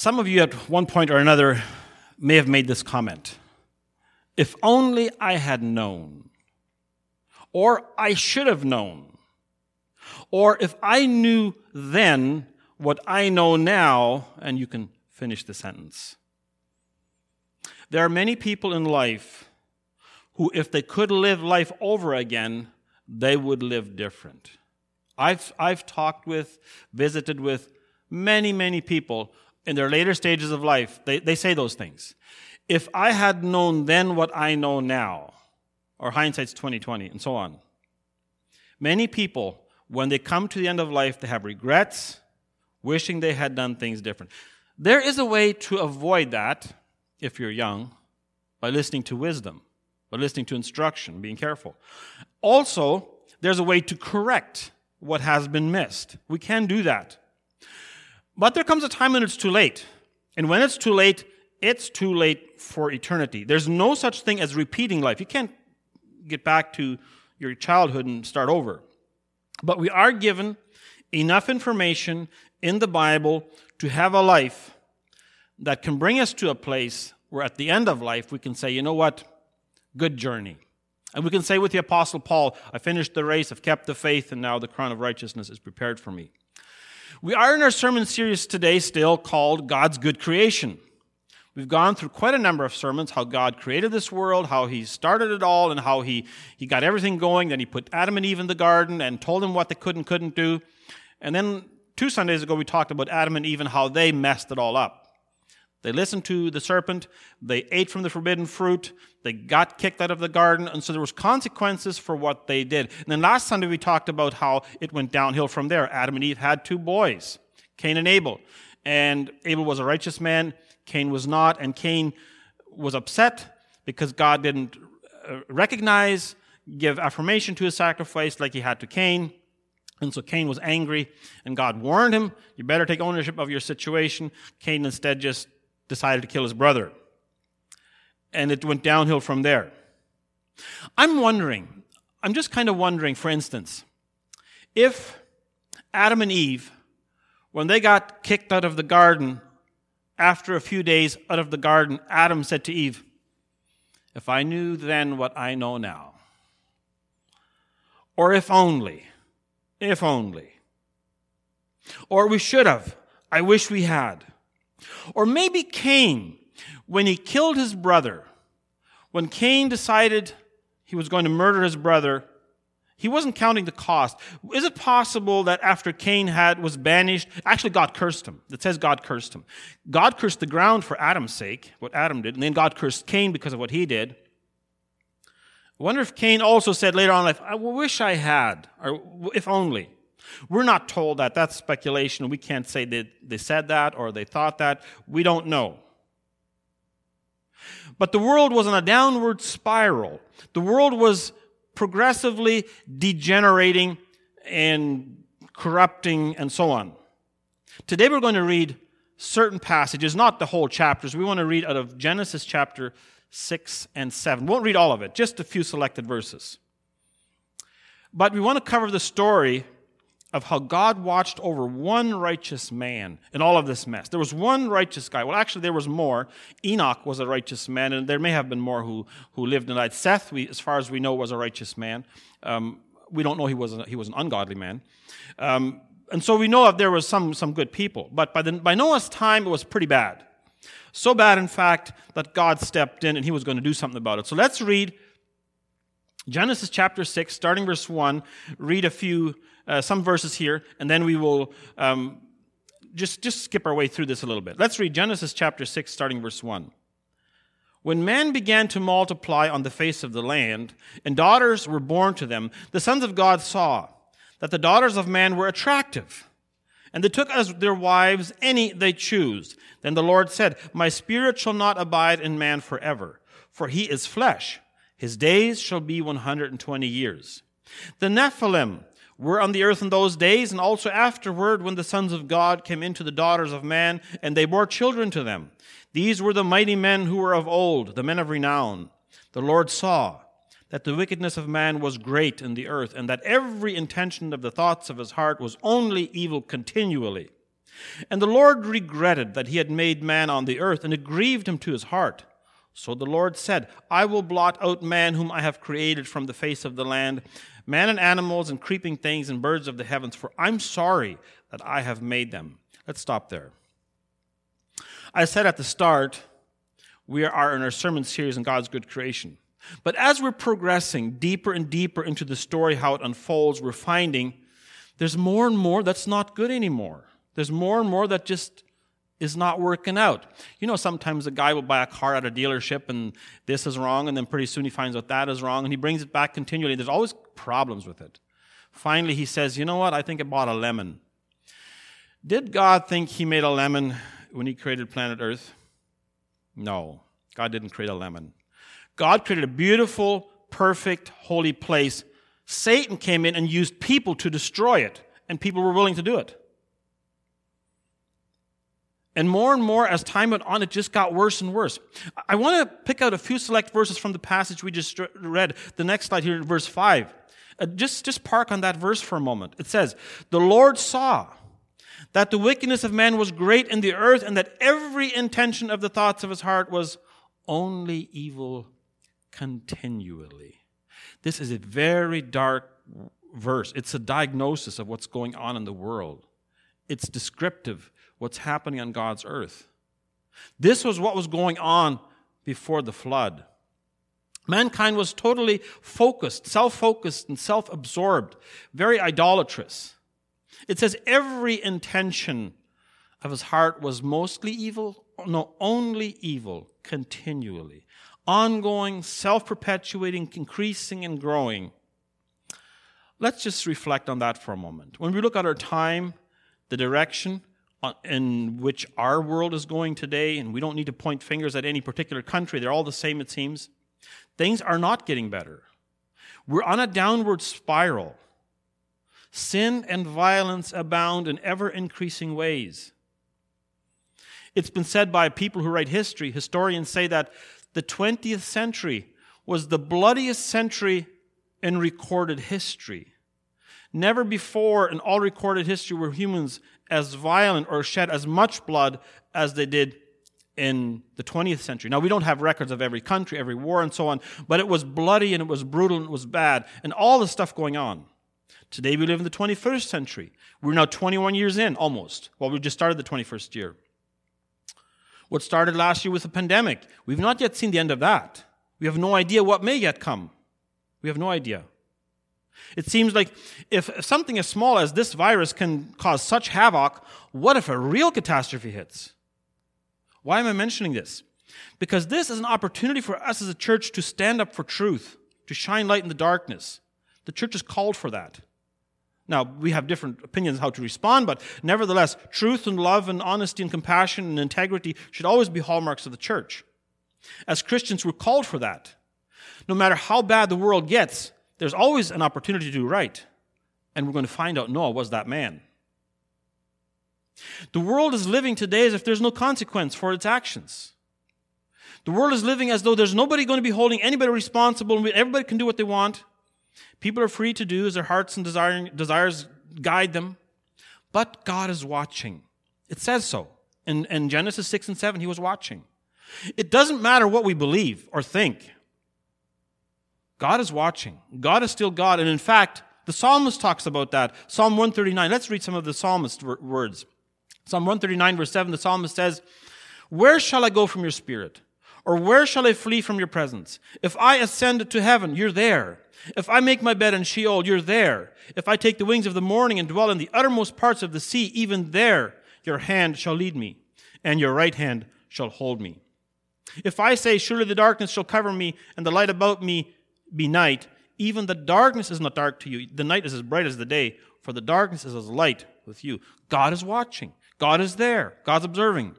Some of you at one point or another may have made this comment. If only I had known, or I should have known, or if I knew then what I know now, and you can finish the sentence. There are many people in life who, if they could live life over again, they would live different. I've, I've talked with, visited with many, many people in their later stages of life. They, they say those things. If I had known then what I know now, or hindsight's 2020, and so on. Many people, when they come to the end of life, they have regrets, wishing they had done things different. There is a way to avoid that if you're young by listening to wisdom, by listening to instruction, being careful. Also, there's a way to correct what has been missed. We can do that. But there comes a time when it's too late. And when it's too late, it's too late for eternity. There's no such thing as repeating life. You can't get back to your childhood and start over. But we are given enough information in the Bible to have a life that can bring us to a place where at the end of life we can say, you know what? Good journey. And we can say with the Apostle Paul, I finished the race, I've kept the faith, and now the crown of righteousness is prepared for me. We are in our sermon series today still called God's Good Creation. We've gone through quite a number of sermons how God created this world, how He started it all, and how He, he got everything going. Then He put Adam and Eve in the garden and told them what they could and couldn't do. And then two Sundays ago, we talked about Adam and Eve and how they messed it all up. They listened to the serpent, they ate from the forbidden fruit, they got kicked out of the garden, and so there was consequences for what they did. And then last Sunday we talked about how it went downhill from there. Adam and Eve had two boys, Cain and Abel. And Abel was a righteous man, Cain was not, and Cain was upset because God didn't uh, recognize, give affirmation to his sacrifice like he had to Cain. And so Cain was angry, and God warned him, You better take ownership of your situation. Cain instead just decided to kill his brother. And it went downhill from there. I'm wondering, I'm just kind of wondering, for instance, if Adam and Eve, when they got kicked out of the garden, after a few days out of the garden, Adam said to Eve, If I knew then what I know now, or if only, if only, or we should have, I wish we had. Or maybe Cain, when he killed his brother, when Cain decided he was going to murder his brother, he wasn't counting the cost. Is it possible that after Cain had was banished, actually God cursed him. It says God cursed him. God cursed the ground for Adam's sake, what Adam did, and then God cursed Cain because of what he did. I wonder if Cain also said later on in life, I wish I had, or if only. We're not told that. That's speculation. We can't say that they said that or they thought that. We don't know. But the world was on a downward spiral. The world was progressively degenerating and corrupting and so on. Today we're going to read certain passages, not the whole chapters. We want to read out of Genesis chapter 6 and 7. We won't read all of it, just a few selected verses. But we want to cover the story of how God watched over one righteous man in all of this mess. There was one righteous guy. Well, actually, there was more. Enoch was a righteous man, and there may have been more who, who lived and died. Seth, we, as far as we know, was a righteous man. Um, we don't know he was, a, he was an ungodly man. Um, and so we know that there was some, some good people. But by, the, by Noah's time, it was pretty bad. So bad, in fact, that God stepped in and he was going to do something about it. So let's read Genesis chapter 6, starting verse 1, read a few uh, some verses here, and then we will um, just, just skip our way through this a little bit. Let's read Genesis chapter 6, starting verse 1. When man began to multiply on the face of the land, and daughters were born to them, the sons of God saw that the daughters of man were attractive, and they took as their wives any they chose. Then the Lord said, My spirit shall not abide in man forever, for he is flesh. His days shall be 120 years. The Nephilim were on the earth in those days, and also afterward when the sons of God came into the daughters of man, and they bore children to them. These were the mighty men who were of old, the men of renown. The Lord saw that the wickedness of man was great in the earth, and that every intention of the thoughts of his heart was only evil continually. And the Lord regretted that he had made man on the earth, and it grieved him to his heart. So the Lord said, I will blot out man whom I have created from the face of the land, man and animals and creeping things and birds of the heavens, for I'm sorry that I have made them. Let's stop there. I said at the start, we are in our sermon series on God's good creation. But as we're progressing deeper and deeper into the story, how it unfolds, we're finding there's more and more that's not good anymore. There's more and more that just is not working out. You know, sometimes a guy will buy a car at a dealership and this is wrong, and then pretty soon he finds out that is wrong, and he brings it back continually. There's always problems with it. Finally, he says, You know what? I think I bought a lemon. Did God think he made a lemon when he created planet Earth? No, God didn't create a lemon. God created a beautiful, perfect, holy place. Satan came in and used people to destroy it, and people were willing to do it. And more and more, as time went on, it just got worse and worse. I want to pick out a few select verses from the passage we just read. The next slide here, in verse 5. Uh, just, just park on that verse for a moment. It says, The Lord saw that the wickedness of man was great in the earth, and that every intention of the thoughts of his heart was only evil continually. This is a very dark verse. It's a diagnosis of what's going on in the world. It's descriptive what's happening on God's earth. This was what was going on before the flood. Mankind was totally focused, self focused, and self absorbed, very idolatrous. It says every intention of his heart was mostly evil, no, only evil, continually. Ongoing, self perpetuating, increasing, and growing. Let's just reflect on that for a moment. When we look at our time, the direction in which our world is going today, and we don't need to point fingers at any particular country, they're all the same, it seems. Things are not getting better. We're on a downward spiral. Sin and violence abound in ever increasing ways. It's been said by people who write history, historians say that the 20th century was the bloodiest century in recorded history. Never before in all recorded history were humans as violent or shed as much blood as they did in the 20th century. Now, we don't have records of every country, every war, and so on, but it was bloody and it was brutal and it was bad, and all the stuff going on. Today we live in the 21st century. We're now 21 years in, almost. Well, we just started the 21st year. What started last year with the pandemic, we've not yet seen the end of that. We have no idea what may yet come. We have no idea. It seems like if something as small as this virus can cause such havoc, what if a real catastrophe hits? Why am I mentioning this? Because this is an opportunity for us as a church to stand up for truth, to shine light in the darkness. The church is called for that. Now, we have different opinions how to respond, but nevertheless, truth and love and honesty and compassion and integrity should always be hallmarks of the church. As Christians, we're called for that. No matter how bad the world gets, there's always an opportunity to do right. And we're going to find out Noah was that man. The world is living today as if there's no consequence for its actions. The world is living as though there's nobody going to be holding anybody responsible and everybody can do what they want. People are free to do as their hearts and desires guide them. But God is watching. It says so. In, in Genesis 6 and 7, He was watching. It doesn't matter what we believe or think. God is watching. God is still God. And in fact, the psalmist talks about that. Psalm 139. Let's read some of the psalmist's words. Psalm 139, verse 7, the psalmist says, Where shall I go from your spirit? Or where shall I flee from your presence? If I ascend to heaven, you're there. If I make my bed in Sheol, you're there. If I take the wings of the morning and dwell in the uttermost parts of the sea, even there your hand shall lead me, and your right hand shall hold me. If I say, Surely the darkness shall cover me, and the light about me be night, even the darkness is not dark to you. The night is as bright as the day, for the darkness is as light with you. God is watching. God is there. God's observing.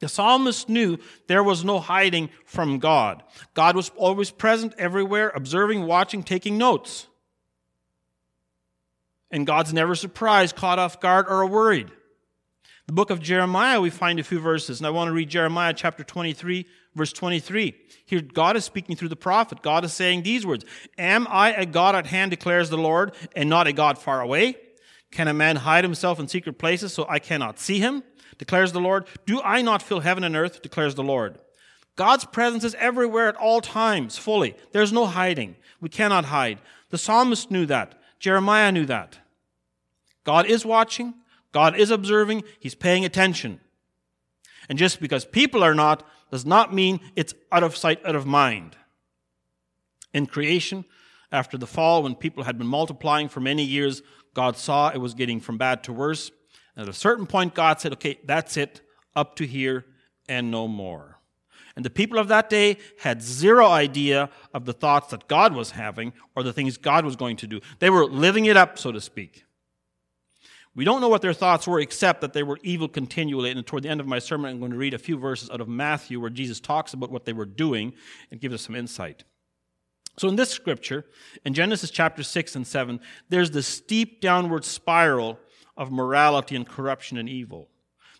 The psalmist knew there was no hiding from God. God was always present everywhere, observing, watching, taking notes. And God's never surprised, caught off guard, or worried. The book of Jeremiah, we find a few verses, and I want to read Jeremiah chapter 23, verse 23. Here, God is speaking through the prophet. God is saying these words Am I a God at hand, declares the Lord, and not a God far away? Can a man hide himself in secret places so I cannot see him? declares the Lord. Do I not fill heaven and earth? declares the Lord. God's presence is everywhere at all times, fully. There's no hiding. We cannot hide. The psalmist knew that. Jeremiah knew that. God is watching. God is observing. He's paying attention. And just because people are not does not mean it's out of sight, out of mind. In creation, after the fall, when people had been multiplying for many years, God saw it was getting from bad to worse. And at a certain point, God said, okay, that's it, up to here and no more. And the people of that day had zero idea of the thoughts that God was having or the things God was going to do. They were living it up, so to speak. We don't know what their thoughts were except that they were evil continually. And toward the end of my sermon, I'm going to read a few verses out of Matthew where Jesus talks about what they were doing and gives us some insight. So in this scripture, in Genesis chapter 6 and 7, there's the steep downward spiral of morality and corruption and evil.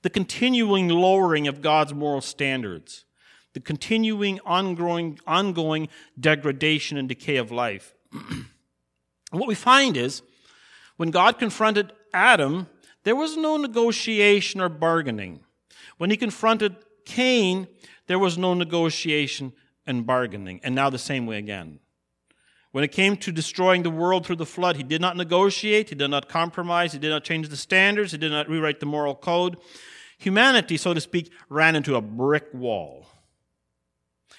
The continuing lowering of God's moral standards. The continuing ongoing, ongoing degradation and decay of life. what we find is, when God confronted Adam, there was no negotiation or bargaining. When he confronted Cain, there was no negotiation and bargaining. And now the same way again. When it came to destroying the world through the flood, he did not negotiate, he did not compromise, he did not change the standards, he did not rewrite the moral code. Humanity, so to speak, ran into a brick wall.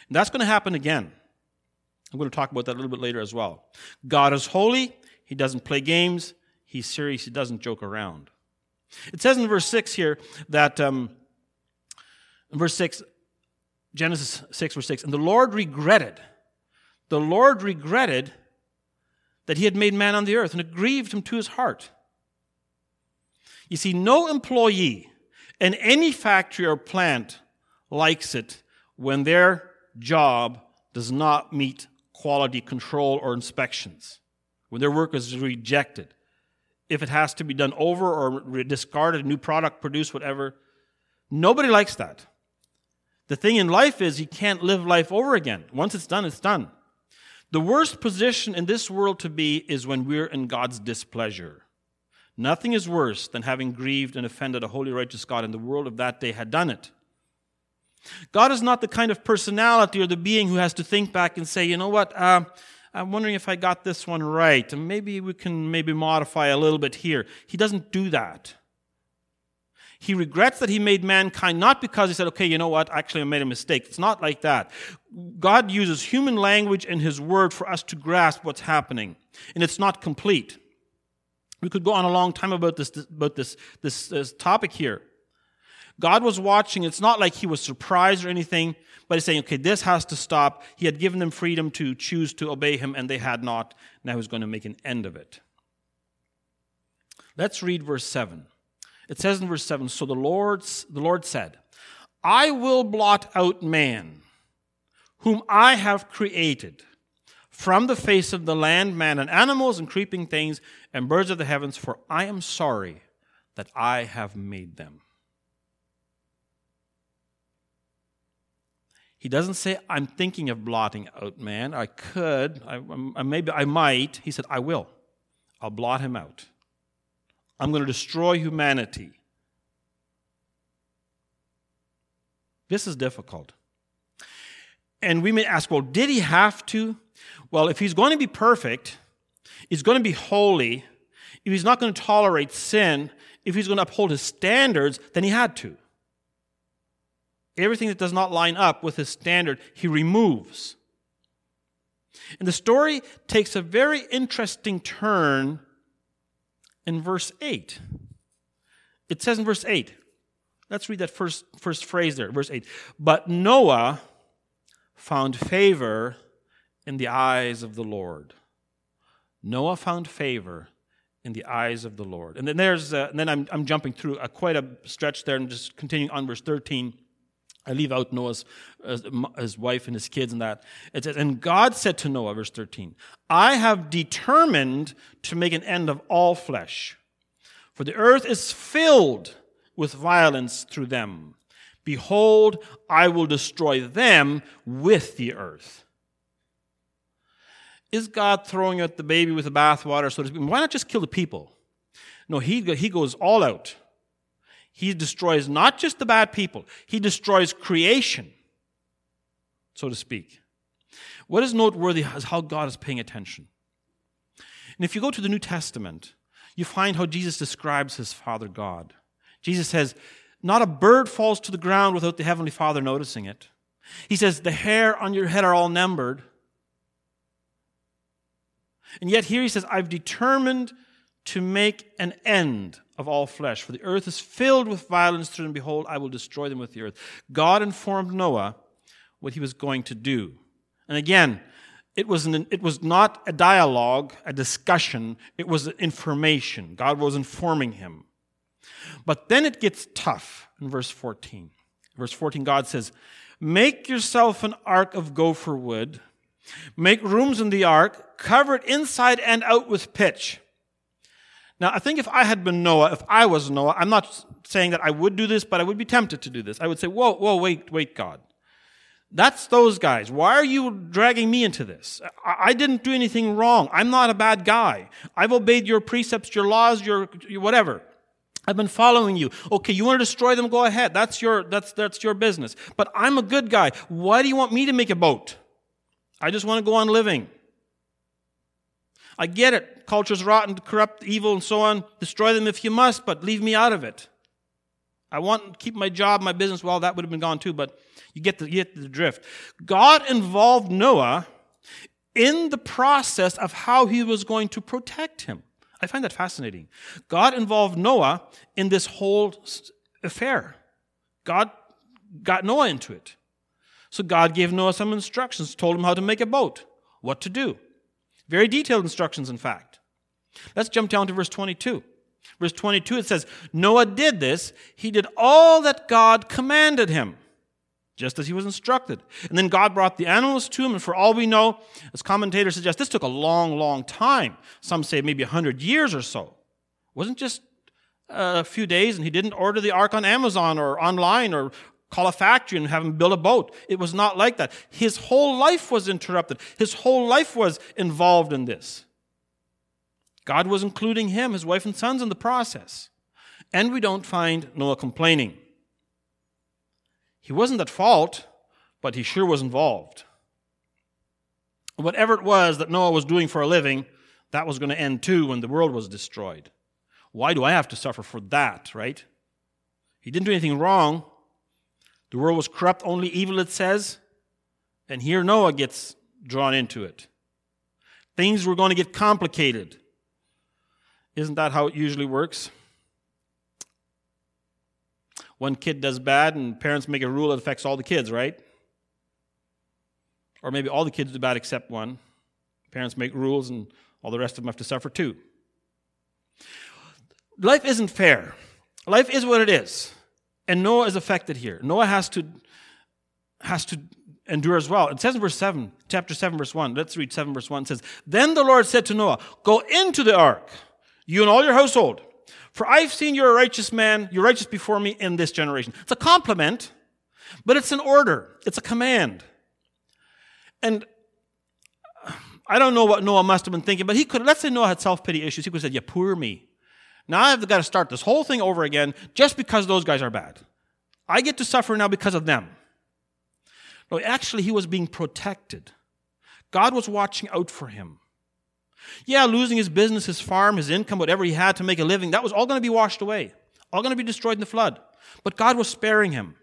And that's going to happen again. I'm going to talk about that a little bit later as well. God is holy, he doesn't play games, he's serious, he doesn't joke around. It says in verse 6 here that, um, in verse 6, Genesis 6, verse 6, and the Lord regretted the Lord regretted that he had made man on the earth, and it grieved him to his heart. You see, no employee in any factory or plant likes it when their job does not meet quality control or inspections, when their work is rejected. If it has to be done over or discarded, a new product produced, whatever, nobody likes that. The thing in life is you can't live life over again. Once it's done, it's done. The worst position in this world to be is when we're in God's displeasure. Nothing is worse than having grieved and offended a holy, righteous God, and the world of that day had done it. God is not the kind of personality or the being who has to think back and say, you know what, uh, I'm wondering if I got this one right, and maybe we can maybe modify a little bit here. He doesn't do that. He regrets that he made mankind not because he said, okay, you know what, actually I made a mistake. It's not like that. God uses human language in his word for us to grasp what's happening. And it's not complete. We could go on a long time about this, about this, this, this topic here. God was watching. It's not like he was surprised or anything, but he's saying, okay, this has to stop. He had given them freedom to choose to obey him, and they had not. Now he's going to make an end of it. Let's read verse 7. It says in verse 7 So the, Lord's, the Lord said, I will blot out man, whom I have created, from the face of the land, man and animals and creeping things and birds of the heavens, for I am sorry that I have made them. He doesn't say, I'm thinking of blotting out man. I could, I, I, maybe I might. He said, I will. I'll blot him out. I'm going to destroy humanity. This is difficult. And we may ask, well, did he have to? Well, if he's going to be perfect, he's going to be holy, if he's not going to tolerate sin, if he's going to uphold his standards, then he had to. Everything that does not line up with his standard, he removes. And the story takes a very interesting turn in verse 8. It says in verse 8, let's read that first, first phrase there, verse 8. But Noah found favor in the eyes of the Lord. Noah found favor in the eyes of the Lord. And then there's, uh, and then I'm, I'm jumping through a, quite a stretch there and just continuing on verse 13. I leave out Noah's uh, his wife and his kids and that. It says, and God said to Noah, verse 13, I have determined to make an end of all flesh, for the earth is filled with violence through them. Behold, I will destroy them with the earth. Is God throwing out the baby with the bathwater, so to speak? Why not just kill the people? No, he, he goes all out. He destroys not just the bad people, he destroys creation, so to speak. What is noteworthy is how God is paying attention. And if you go to the New Testament, you find how Jesus describes his Father God. Jesus says, Not a bird falls to the ground without the Heavenly Father noticing it. He says, The hair on your head are all numbered. And yet here he says, I've determined to make an end of all flesh, for the earth is filled with violence through them. Behold, I will destroy them with the earth. God informed Noah what he was going to do. And again, it was, an, it was not a dialogue, a discussion, it was information. God was informing him. But then it gets tough in verse 14. Verse 14, God says, Make yourself an ark of gopher wood, make rooms in the ark, cover it inside and out with pitch. Now, I think if I had been Noah, if I was Noah, I'm not saying that I would do this, but I would be tempted to do this. I would say, Whoa, whoa, wait, wait, God. That's those guys. Why are you dragging me into this? I didn't do anything wrong. I'm not a bad guy. I've obeyed your precepts, your laws, your, your whatever. I've been following you. Okay, you want to destroy them? Go ahead. That's your, that's, that's your business. But I'm a good guy. Why do you want me to make a boat? I just want to go on living. I get it. Culture's rotten, corrupt, evil, and so on. Destroy them if you must, but leave me out of it. I want to keep my job, my business. Well, that would have been gone too, but you get the, you get the drift. God involved Noah in the process of how he was going to protect him. I find that fascinating. God involved Noah in this whole affair. God got Noah into it. So God gave Noah some instructions, told him how to make a boat, what to do. Very detailed instructions, in fact. Let's jump down to verse 22. Verse 22, it says, Noah did this. He did all that God commanded him just as he was instructed. And then God brought the animals to him, and for all we know, as commentators suggest, this took a long, long time. Some say maybe 100 years or so. It wasn't just a few days, and he didn't order the ark on Amazon or online or call a factory and have him build a boat. It was not like that. His whole life was interrupted, his whole life was involved in this. God was including him, his wife, and sons in the process. And we don't find Noah complaining. He wasn't at fault, but he sure was involved. Whatever it was that Noah was doing for a living, that was going to end too when the world was destroyed. Why do I have to suffer for that, right? He didn't do anything wrong. The world was corrupt, only evil, it says. And here Noah gets drawn into it. Things were going to get complicated. Isn't that how it usually works? one kid does bad and parents make a rule that affects all the kids, right? Or maybe all the kids do bad except one. Parents make rules and all the rest of them have to suffer too. Life isn't fair. Life is what it is. And Noah is affected here. Noah has to has to endure as well. It says in verse 7, chapter 7, verse 1. Let's read 7, verse 1. It says, Then the Lord said to Noah, Go into the ark, you and all your household for I've seen you're a righteous man, you're righteous before me in this generation. It's a compliment, but it's an order, it's a command. And I don't know what Noah must have been thinking, but he could, let's say Noah had self pity issues. He could have said, You poor me. Now I've got to start this whole thing over again just because those guys are bad. I get to suffer now because of them. No, actually, he was being protected. God was watching out for him. Yeah, losing his business, his farm, his income, whatever he had to make a living, that was all going to be washed away, all going to be destroyed in the flood. But God was sparing him.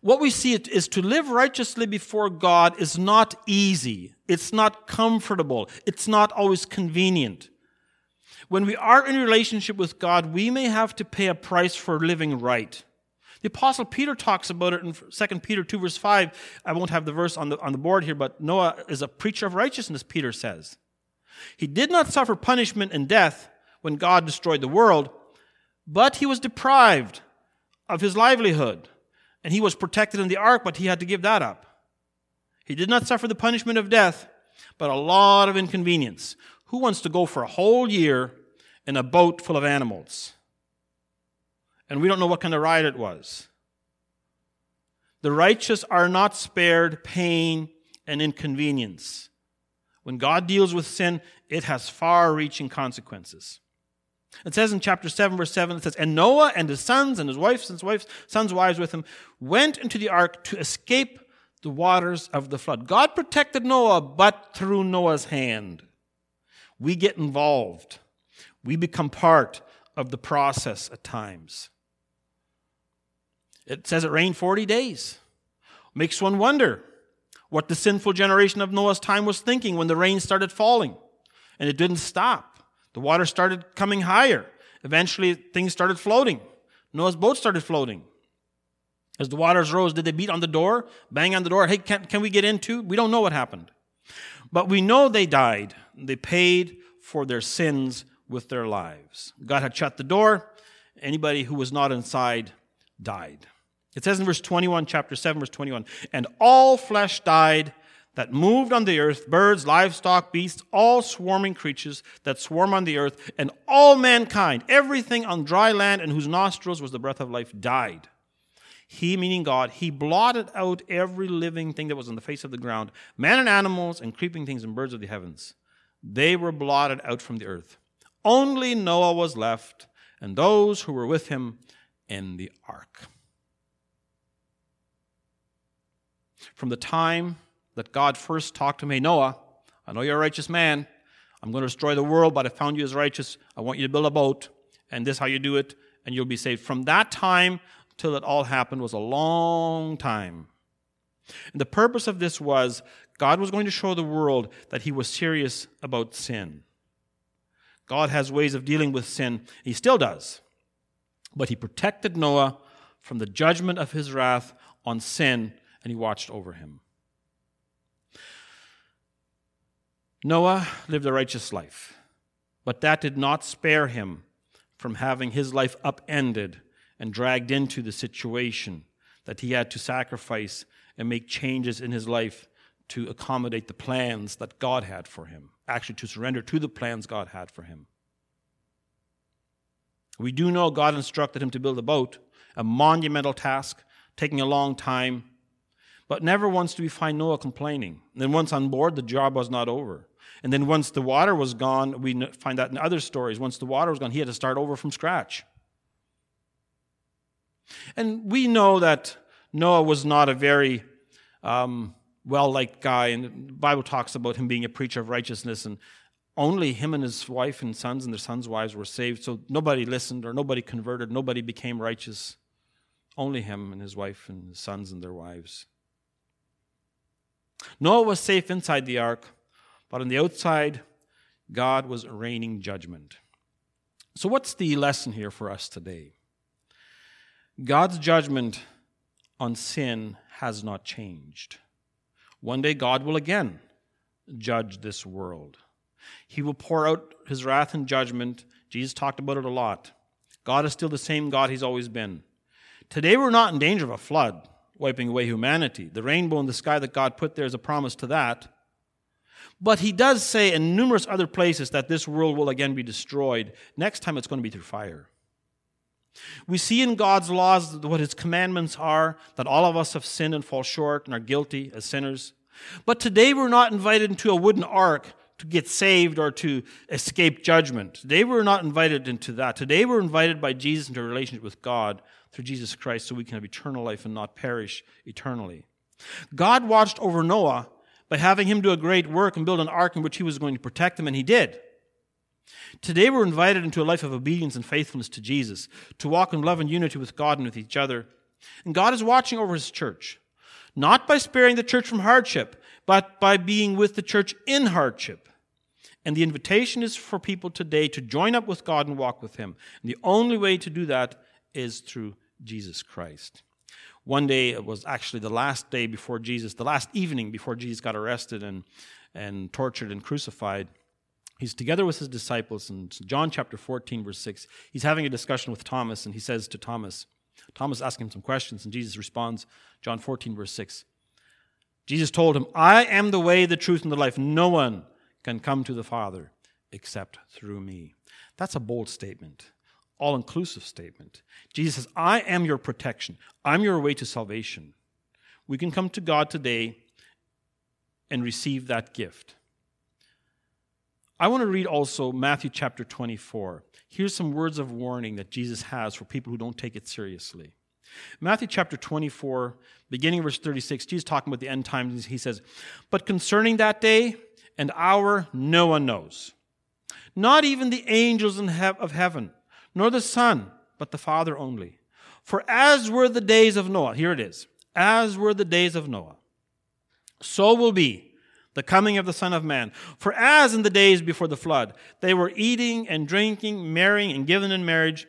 What we see is to live righteously before God is not easy. It's not comfortable. It's not always convenient. When we are in relationship with God, we may have to pay a price for living right. The apostle Peter talks about it in 2 Peter 2 verse 5. I won't have the verse on the, on the board here, but Noah is a preacher of righteousness, Peter says. He did not suffer punishment and death when God destroyed the world, but he was deprived of his livelihood. And he was protected in the ark, but he had to give that up. He did not suffer the punishment of death, but a lot of inconvenience. Who wants to go for a whole year in a boat full of animals? And we don't know what kind of ride it was. The righteous are not spared pain and inconvenience. When God deals with sin, it has far reaching consequences. It says in chapter 7, verse 7, it says, And Noah and his sons and his wives and his wives, sons' wives with him went into the ark to escape the waters of the flood. God protected Noah, but through Noah's hand. We get involved. We become part of the process at times. It says it rained 40 days. Makes one wonder what the sinful generation of Noah's time was thinking when the rain started falling. And it didn't stop. The water started coming higher. Eventually, things started floating. Noah's boat started floating. As the waters rose, did they beat on the door, bang on the door? Hey, can, can we get into? We don't know what happened. But we know they died. They paid for their sins with their lives. God had shut the door. Anybody who was not inside died. It says in verse 21, chapter 7, verse 21, and all flesh died that moved on the earth, birds, livestock, beasts, all swarming creatures that swarm on the earth, and all mankind, everything on dry land and whose nostrils was the breath of life, died. He, meaning God, he blotted out every living thing that was on the face of the ground, man and animals, and creeping things and birds of the heavens. They were blotted out from the earth. Only Noah was left, and those who were with him in the ark. From the time that God first talked to me, Noah, I know you're a righteous man. I'm going to destroy the world, but I found you as righteous. I want you to build a boat, and this is how you do it, and you'll be saved. From that time till it all happened was a long time. And the purpose of this was God was going to show the world that he was serious about sin. God has ways of dealing with sin. He still does. But he protected Noah from the judgment of his wrath on sin, and he watched over him. Noah lived a righteous life, but that did not spare him from having his life upended and dragged into the situation that he had to sacrifice and make changes in his life to accommodate the plans that God had for him, actually, to surrender to the plans God had for him. We do know God instructed him to build a boat, a monumental task, taking a long time. But never once do we find Noah complaining. And then once on board, the job was not over. And then once the water was gone, we find that in other stories. Once the water was gone, he had to start over from scratch. And we know that Noah was not a very um, well liked guy, uh, and the Bible talks about him being a preacher of righteousness, and only him and his wife and sons and their sons' wives were saved. So nobody listened or nobody converted, nobody became righteous. Only him and his wife and his sons and their wives. Noah was safe inside the ark, but on the outside, God was raining judgment. So, what's the lesson here for us today? God's judgment on sin has not changed. One day God will again judge this world. He will pour out his wrath and judgment. Jesus talked about it a lot. God is still the same God he's always been. Today we're not in danger of a flood wiping away humanity. The rainbow in the sky that God put there is a promise to that. But he does say in numerous other places that this world will again be destroyed. Next time it's going to be through fire. We see in God's laws what his commandments are, that all of us have sinned and fall short and are guilty as sinners. But today we're not invited into a wooden ark to get saved or to escape judgment. Today we're not invited into that. Today we're invited by Jesus into a relationship with God through Jesus Christ so we can have eternal life and not perish eternally. God watched over Noah by having him do a great work and build an ark in which he was going to protect him, and he did. Today we're invited into a life of obedience and faithfulness to Jesus, to walk in love and unity with God and with each other. And God is watching over his church, not by sparing the church from hardship, but by being with the church in hardship. And the invitation is for people today to join up with God and walk with him. And the only way to do that is through Jesus Christ. One day, it was actually the last day before Jesus, the last evening before Jesus got arrested and, and tortured and crucified. He's together with his disciples in John chapter 14, verse 6. He's having a discussion with Thomas, and he says to Thomas, Thomas asking him some questions, and Jesus responds, John 14, verse 6. Jesus told him, I am the way, the truth, and the life. No one can come to the Father except through me. That's a bold statement, all inclusive statement. Jesus says, I am your protection, I'm your way to salvation. We can come to God today and receive that gift. I want to read also Matthew chapter 24. Here's some words of warning that Jesus has for people who don't take it seriously. Matthew chapter 24, beginning verse 36, Jesus talking about the end times, he says, But concerning that day and hour, no one knows. Not even the angels of heaven, nor the Son, but the Father only. For as were the days of Noah, here it is, as were the days of Noah, so will be the coming of the Son of Man. For as in the days before the flood, they were eating and drinking, marrying and giving in marriage,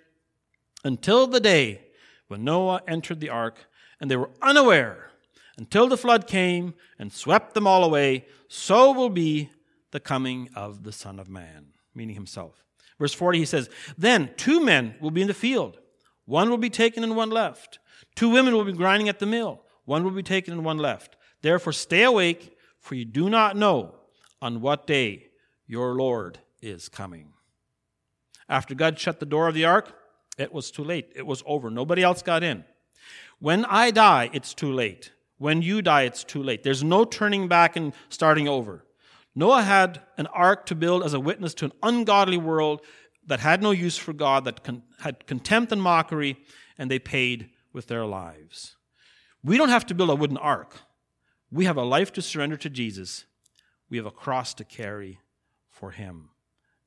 until the day when Noah entered the ark, and they were unaware until the flood came and swept them all away, so will be the coming of the Son of Man, meaning himself. Verse 40, he says, Then two men will be in the field, one will be taken and one left. Two women will be grinding at the mill, one will be taken and one left. Therefore, stay awake, for you do not know on what day your Lord is coming. After God shut the door of the ark, it was too late. It was over. Nobody else got in. When I die, it's too late. When you die, it's too late. There's no turning back and starting over. Noah had an ark to build as a witness to an ungodly world that had no use for God, that con- had contempt and mockery, and they paid with their lives. We don't have to build a wooden ark. We have a life to surrender to Jesus. We have a cross to carry for Him,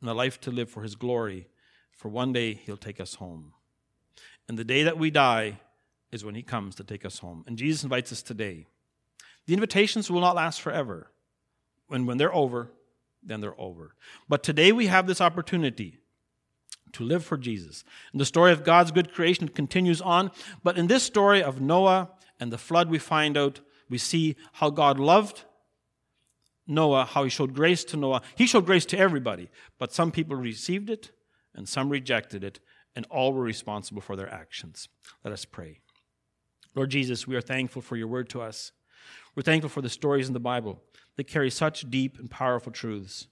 and a life to live for His glory, for one day He'll take us home. And the day that we die is when He comes to take us home. And Jesus invites us today. The invitations will not last forever. And when they're over, then they're over. But today we have this opportunity to live for Jesus. And the story of God's good creation continues on. But in this story of Noah and the flood, we find out we see how God loved Noah, how he showed grace to Noah. He showed grace to everybody, but some people received it and some rejected it, and all were responsible for their actions. Let us pray. Lord Jesus, we are thankful for your word to us. We're thankful for the stories in the Bible that carry such deep and powerful truths.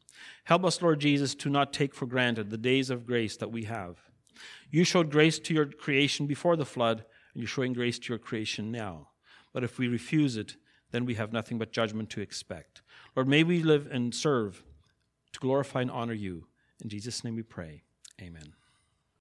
Help us, Lord Jesus, to not take for granted the days of grace that we have. You showed grace to your creation before the flood, and you're showing grace to your creation now. But if we refuse it, then we have nothing but judgment to expect. Lord, may we live and serve to glorify and honor you. In Jesus' name we pray. Amen.